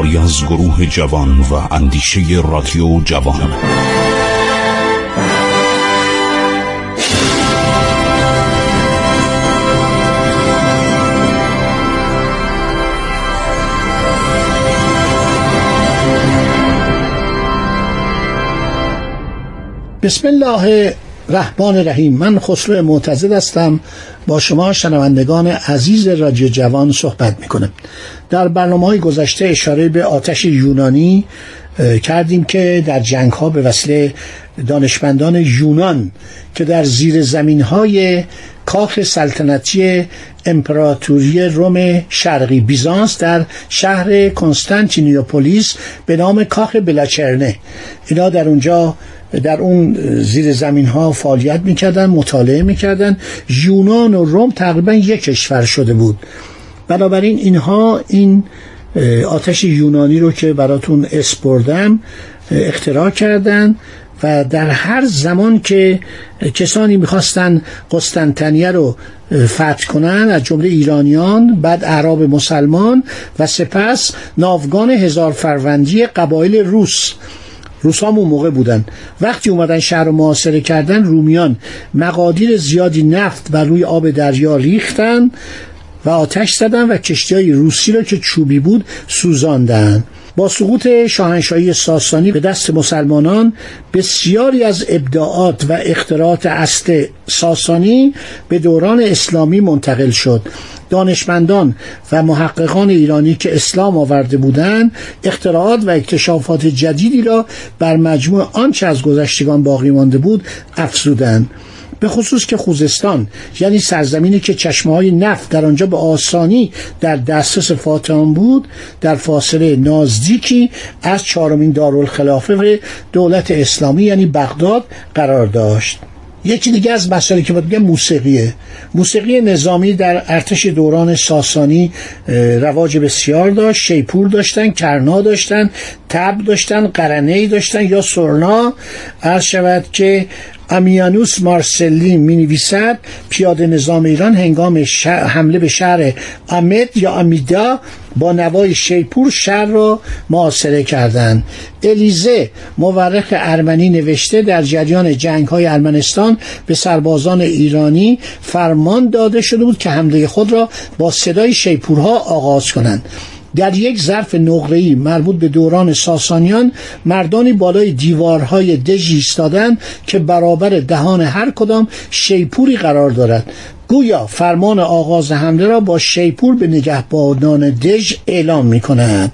کاری از گروه جوان و اندیشه رادیو جوان. بسم الله رحمان رحیم من خسرو معتزد هستم. با شما شنوندگان عزیز رادیو جوان صحبت می‌کنم. در برنامه های گذشته اشاره به آتش یونانی کردیم که در جنگ ها به وسیله دانشمندان یونان که در زیر زمین های کاخ سلطنتی امپراتوری روم شرقی بیزانس در شهر کنستانتینیوپولیس به نام کاخ بلاچرنه. اینا در اونجا در اون زیر زمین ها فعالیت می‌کردن مطالعه می‌کردن. یونان و روم تقریبا یک کشور شده بود. بنابراین اینها این آتش یونانی رو که براتون اسپردم اختراع کردن. و در هر زمان که کسانی می‌خواستن قسطنطنیه رو فتح کنن از جمله ایرانیان بعد اعراب مسلمان و سپس ناوگان هزار فروندی قبایل روس. روس اون موقع بودن. وقتی اومدن شهر رو محاصره کردن رومیان مقادیر زیادی نفت بر روی آب دریا ریختن و آتش زدن و کشتی های روسی را که چوبی بود سوزاندن. با سقوط شاهنشاهی ساسانی به دست مسلمانان بسیاری از ابداعات و اختراعات اصل ساسانی به دوران اسلامی منتقل شد. دانشمندان و محققان ایرانی که اسلام آورده بودند اختراعات و اکتشافات جدیدی را بر مجموع آنچه از گذشتگان باقی مانده بود افزودند. به خصوص که خوزستان یعنی سرزمینی که چشمه های نفت در آنجا به آسانی در دسترس فاتحان بود در فاصله نزدیکی از چهارمین دارالخلافه دولت اسلامی یعنی بغداد قرار داشت. یکی دیگه از مسائلی که باید موسیقیه. موسیقی نظامی در ارتش دوران ساسانی رواج بسیار داشت شیپور داشتن کرنا داشتن تب داشتن قرنه داشتن یا سرنا. عرض شود که امیانوس مارسلی می نویسد پیاده نظام ایران هنگام حمله به شهر امد یا امیدا با نوای شیپور شهر را معاصره کردند. الیزه مورخ ارمنی نوشته در جریان جنگ های ارمنستان به سربازان ایرانی فرمان داده شده بود که حمله خود را با صدای شیپورها آغاز کنند. در یک ظرف نقره‌ای مربوط به دوران ساسانیان مردانی بالای دیوارهای دژ ایستادند که برابر دهان هر کدام شیپوری قرار دارد. گویا فرمان آغاز حمله را با شیپور به نگهبانان دژ اعلام می کند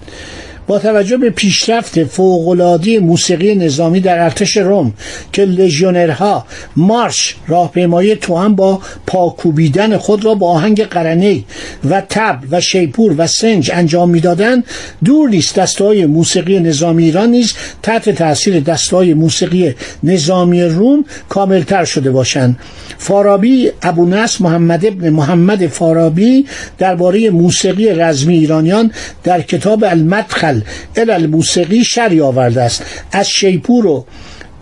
با توجه به پیشرفت فوق‌العاده موسیقی نظامی در ارتش روم که لژیونرها مارش راهپیمایی هم با پاکوبیدن خود را با آهنگ قرنه و تب و شیپور و سنج انجام می‌دادند دور نیست دستهای موسیقی نظامی ایران نیز تحت تاثیر دستهای موسیقی نظامی روم کاملتر شده باشند. فارابی ابو نصر محمد ابن محمد فارابی درباره موسیقی رزمی ایرانیان در کتاب المدخل ال الموسیقی شری آورده است. از شیپور و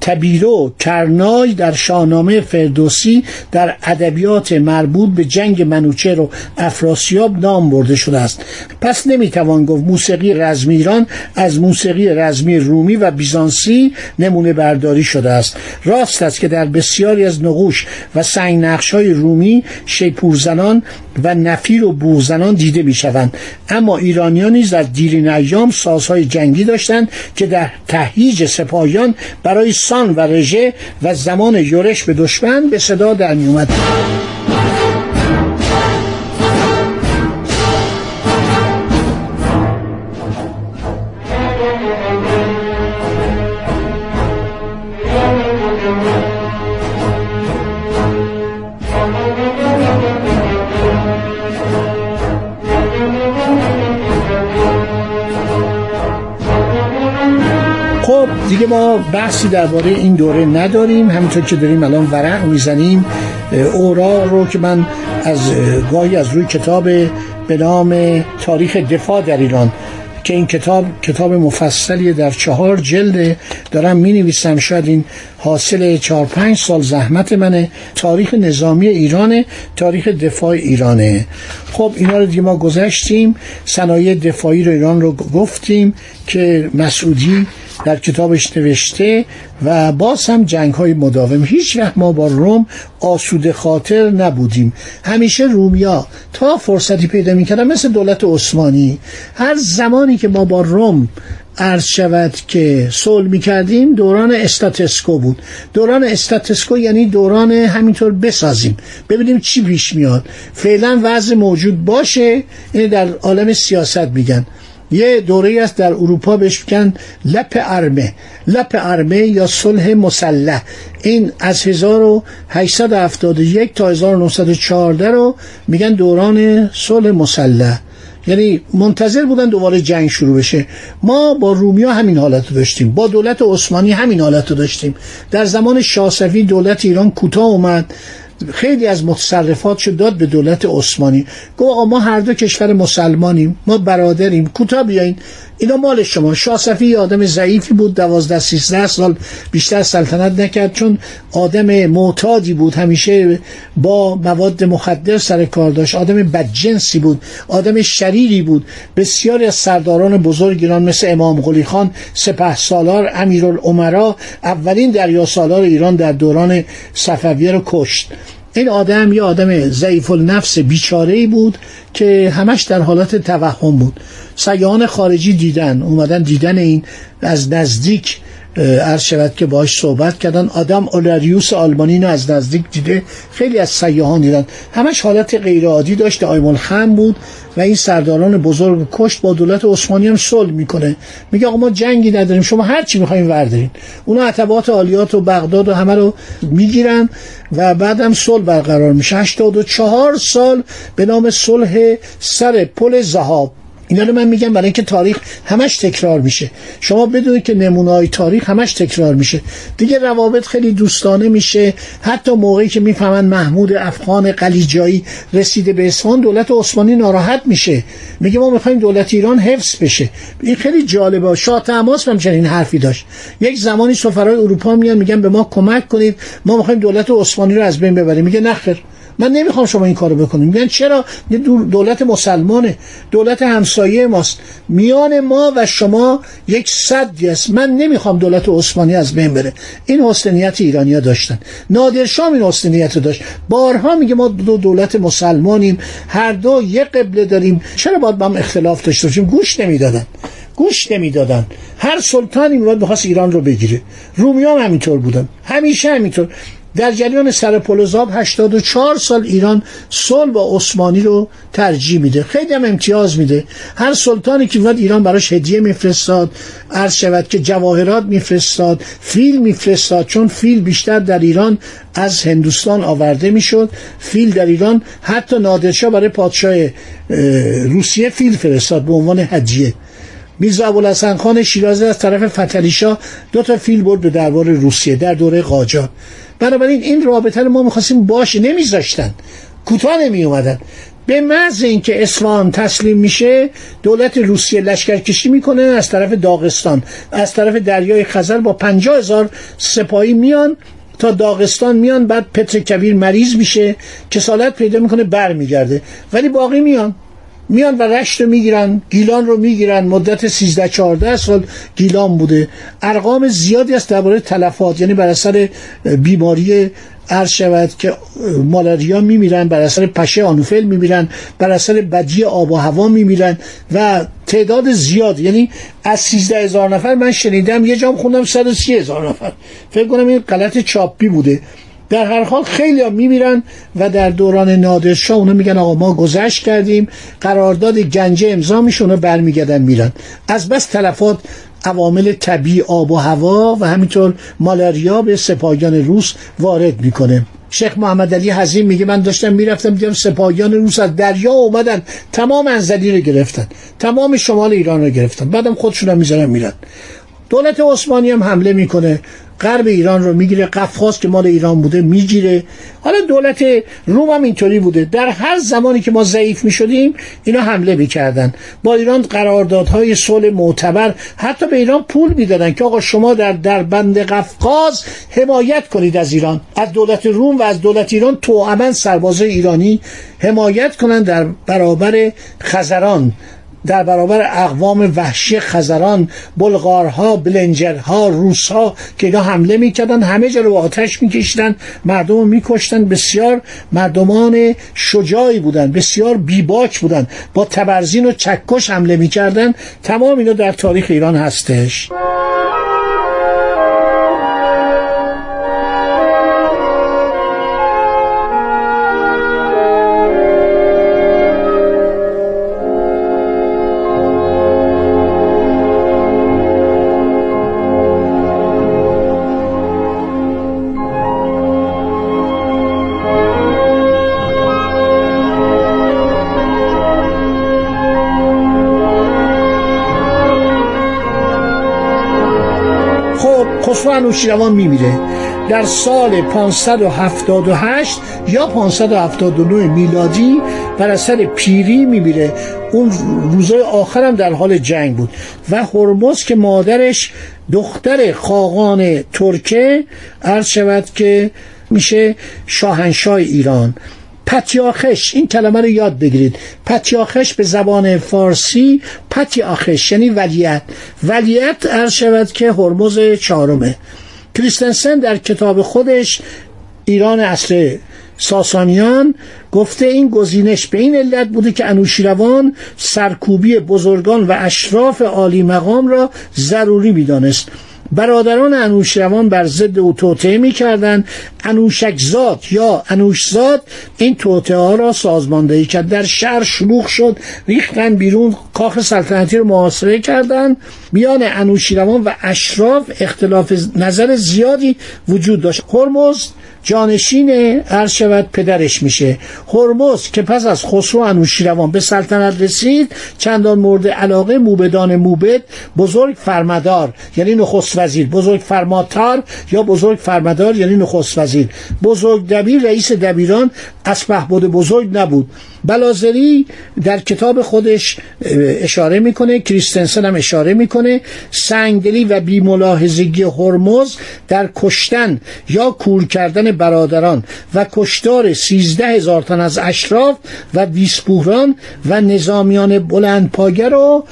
تبیرو کرنای در شاهنامه فردوسی در ادبیات مربوط به جنگ منوچهر و افراسیاب نام برده شده است. پس نمی‌توان گفت موسیقی رزمی ایران از موسیقی رزمی رومی و بیزانسی نمونه برداری شده است. راست است که در بسیاری از نقوش و سنگ های رومی شیپورزنان و نفیر و بوغزنان دیده می شوند اما ایرانیان نیز در دیرین ایام سازهای جنگی داشتند که در تهییج سپاهیان برای سان و رژه و زمان یورش به دشمن به صدا در می. بحثی درباره این دوره نداریم. همینطور که داریم الان ورق می‌زنیم. اورا رو که من از گاهی از روی کتاب به نام تاریخ دفاع در ایران که این کتاب کتاب مفصلی در چهار جلد دارم می نویسم شاید این حاصل چهار پنج سال زحمت منه. تاریخ نظامی ایرانه تاریخ دفاع ایرانه. خب اینا رو دیگه ما گذشتیم. صنایع دفاعی رو ایران رو گفتیم که مسعودی در کتابش نوشته و باز هم جنگ های مداوم. هیچ وقت ما با روم آسوده خاطر نبودیم. همیشه رومیا تا فرصتی پیدا می‌کردن مثل دولت عثمانی. هر زمانی که ما با روم عرض شود که صلح می کردیم دوران استاتسکو بود. دوران استاتسکو یعنی دوران همینطور بسازیم. ببینیم چی پیش میاد. فعلا وضع موجود باشه. این در عالم سیاست میگن. یه دوره است در اروپا بهش میگن لپ ارمه. لپ ارمه یا صلح مسلح. این از 1871 تا 1914 رو میگن دوران صلح مسلح. یعنی منتظر بودن دوباره جنگ شروع بشه. ما با رومیا همین حالت رو داشتیم. با دولت عثمانی همین حالت رو داشتیم. در زمان شاه دولت ایران کوتاه اومد. خیلی از متصرفات داد به دولت عثمانی. گفت آقا ما هر دو کشور مسلمانیم ما برادریم کوتاه بیاین. اینا مال شما. شاه صفی آدم ضعیفی بود دوازده سیزده سال بیشتر سلطنت نکرد چون آدم معتادی بود. همیشه با مواد مخدر سر کار داشت. آدم بدجنسی بود آدم شریری بود. بسیاری از سرداران بزرگ ایران مثل امام قلی خان سپه سالار امیرالعمرا اولین دریا سالار ایران در دوران صفویه رو کشت. این آدم یه آدم ضعیف النفس بیچاره بود که همش در حالت توهم بود. سیاهان خارجی دیدن اومدن دیدن این از نزدیک عرض شود که باش صحبت کردن. آدم اولاریوس آلمانی رو از نزدیک دیده. خیلی از سیاهان دیدن. همش حالت غیر عادی داشت دائم خم بود و این سرداران بزرگ کشت با دولت عثمانی هم صلح می‌کنه. میگه آقا ما جنگی نداریم. شما هر چی می‌خواین وردارین. اونا عتبات عالیات و بغداد و همه رو می‌گیرن و بعدم صلح برقرار میشه. 84 سال به نام صلح سر پل زهاب. اینا رو من میگم برای اینکه تاریخ همش تکرار میشه. شما بدونید که نمونای تاریخ همش تکرار میشه. دیگه روابط خیلی دوستانه میشه. حتی موقعی که می‌فهمن محمود افغان قلیجایی رسیده به اصفهان دولت عثمانی ناراحت میشه. میگه ما می‌خوایم دولت ایران حفظ بشه. این خیلی جالبه. شاه تماس هم چنین حرفی داشت. یک زمانی سفرای اروپا میان میگن به ما کمک کنید. ما می‌خوایم دولت عثمانی رو از بین ببریم. میگه نخیر من نمی‌خوام شما این کارو بکنیم. میگن چرا؟ دولت مسلمانه. دولت همسایه ماست. میان ما و شما یک صدی است. من نمی‌خوام دولت عثمانی از بین بره. این حسنیت ایرانیا داشتن. نادر شاه این حسنیت داشت. بارها میگه ما دو دولت مسلمانیم. هر دو یک قبله داریم. چرا باید با هم اختلاف داشته باشیم؟ گوش نمی‌دادن. گوش نمی‌دادن. هر سلطانی میواد بخواست ایران رو بگیره. رومیان همینطور بودن. همیشه همینطور. در جریان سر پلوزاب 84 سال ایران صلح با عثمانی رو ترجیح میده. خیلی هم امتیاز میده. هر سلطانی که میاد ایران براش هدیه میفرستاد عرض شود که جواهرات میفرستاد فیل میفرستاد چون فیل بیشتر در ایران از هندوستان آورده می‌شد. فیل در ایران حتی نادرشاه برای پادشاه روسیه فیل فرستاد به عنوان هدیه. میرزا ابوالحسن خان شیرازی از طرف فتلیشا دو تا فیل برد به دربار روسیه در دوره قاجار بنابراین این رابطه رو ما می‌خواستیم باشه نمیذاشتن. کوتاه نمی اومدن به محض اینکه اصفهان تسلیم میشه دولت روسیه لشکرکشی می‌کنه از طرف داغستان. از طرف دریای خزر با پنجاه هزار سپاهی میان. تا داغستان میان بعد پتر کبیر مریض میشه. کسالت پیدا می‌کنه برمیگرده. ولی باقی میان. میان و رشت رو می‌گیرن گیلان رو می‌گیرن. مدت 13 14 سال گیلان بوده. ارقام زیادی است درباره تلفات. یعنی بر اثر بیماری عرض شود که مالاریا میمیرن بر اثر پشه آنوفل میمیرن بر اثر بدی آب و هوا میمیرن و تعداد زیاد. یعنی از 13 هزار نفر من شنیدم یه جام خوندم 130 هزار نفر. فکر کنم این غلط چاپی بوده. در هر حال خیلی ها میمیرن و در دوران نادرشاه اونا میگن آقا ما گذشت کردیم قرارداد گنجه امضا میشه اونا برمیگردن میرن. از بس تلفات عوامل طبیعی آب و هوا و همینطور مالاریا به سپاهیان روس وارد می‌کنه. شیخ محمد علی حزیم میگه من داشتم می‌رفتم دیدم سپاهیان روس از دریا اومدن تمام انزلی رو گرفتن تمام شمال ایران رو گرفتن بعدم خودشون هم می‌ذارن میرن. دولت عثمانی هم حمله می‌کنه. غرب ایران رو می‌گیره. قفقاز که مال ایران بوده می‌گیره. حالا دولت روم هم اینطوری بوده. در هر زمانی که ما ضعیف می‌شدیم اینا حمله می‌کردن. با ایران قراردادهای صلح معتبر حتی به ایران پول می‌دادن که آقا شما در در بند قفقاز حمایت کنید از ایران. از دولت روم و از دولت ایران تو سربازای ایرانی حمایت کنند در برابر خزران. در برابر اقوام وحشی خزران بلغارها بلنجرها روسها که اینا حمله می‌کردن همه جا رو آتش میکشیدن مردم رو میکشتن. بسیار مردمان شجاعی بودن بسیار بیباک بودن. با تبرزین و چکش حمله می‌کردن. تمام اینا در تاریخ ایران هستش. انوشیروان میمیره. در سال 578 یا 579 میلادی بر اثر پیری میمیره. اون روزای آخرم در حال جنگ بود و هرمز که مادرش دختر خاقان ترکه عرض شود که میشه شاهنشاه ایران. پتیاخش این کلمه رو یاد بگیرید. پتیاخش به زبان فارسی پتیاخش یعنی ولیت ولیت عرض شود که هرمز چهارمه. کریستنسن در کتاب خودش ایران اصر ساسانیان گفته این گزینش به این علت بوده که انوشیروان سرکوبی بزرگان و اشراف عالی مقام را ضروری می‌دانست. برادران انوشروان بر ضد او توطعه می‌کردند. انوشکزاد یا انوشزاد این توطعه ها را سازماندهی کرد. در شهر شلوغ شد ریختن بیرون کاخ سلطنتی رو محاصره کردند. میان انوشیروان و اشراف اختلاف نظر زیادی وجود داشت. هرمز جانشین عرض شود پدرش میشه. هرمز که پس از خسرو انوشیروان به سلطنت رسید چندان مورد علاقه موبدان موبد بزرگ فرمدار یعنی نخست وزیر بزرگ فرماتار یا بزرگ فرمدار یعنی نخست وزیر. بزرگ دبیر رئیس دبیران اسبه بود بزرگ نبود. بلازری در کتاب خودش اشاره می‌کنه کریستنسن هم اشاره می‌کنه سنگدلی و بیملاحظگی هرمز در کشتن یا کور کردن برادران و کشتار سیزده هزار تن از اشراف و ویسپوهران و نظامیان بلند پاگر رو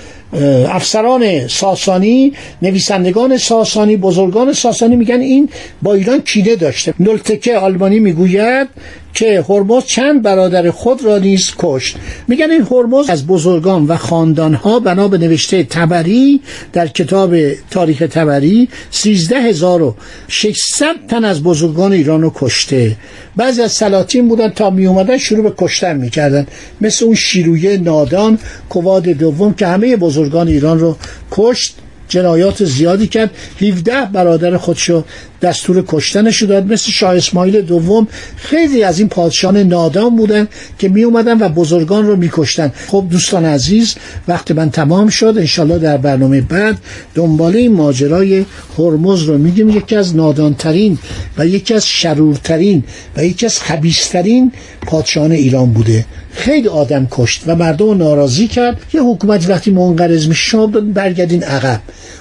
افسران ساسانی نویسندگان ساسانی بزرگان ساسانی میگن این با ایران کینه داشته. نلتکه آلمانی می‌گوید که هرمز چند برادر خود را نیز کشت. میگن این هرمز از بزرگان و خاندانها بنا به نوشته تبری در کتاب تاریخ تبری 13600 تن از بزرگان ایران رو کشته. بعضی از سلاطین بودن تا می اومدن شروع به کشتن می‌کردن. مثل اون شیرویه نادان کواد دوم که همه بزرگان ایران رو کشت. جنایات زیادی کرد. 17 برادر خودشو دستور کشتنش داد. مثل شاه اسماعیل دوم خیلی از این پادشان نادان بودن که می اومدن و بزرگان رو میکشتن. خب دوستان عزیز وقت من تمام شد. انشالله در برنامه بعد دنباله این ماجرای هرمز رو میگیم. یکی از نادانترین و یکی از شرورترین و یکی از خبیسترین پادشان ایران بوده. خیلی آدم کشت و مردم رو ناراضی کرد. یه حکومت وقتی منقرض میشه شما برگردین عقب.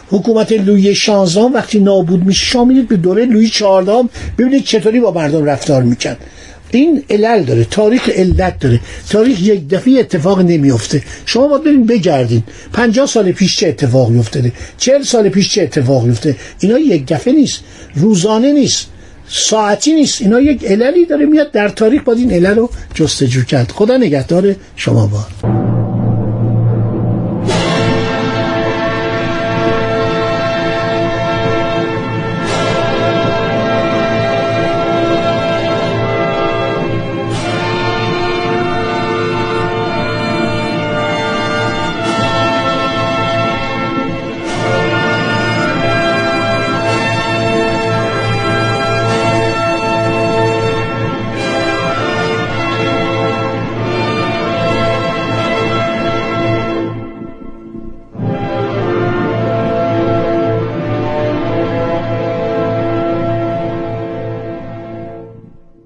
حکومت لوی 16 وقتی نابود میشه شما میرید به دوره لوی 14 ببینید چطوری با مردم رفتار می‌کرد این علل داره تاریخ علت داره. تاریخ یک دفعه اتفاق نمیفته شما باید برین بگردین. 50 سال پیش چه اتفاقی افتاده؟ 40 سال پیش چه اتفاقی افتاده؟ اینا یک دفعه نیست. روزانه نیست. ساعتی نیست. اینا یک عللی داره میاد در تاریخ باید این علل رو جستجو کرد. خدا نگهدار شما با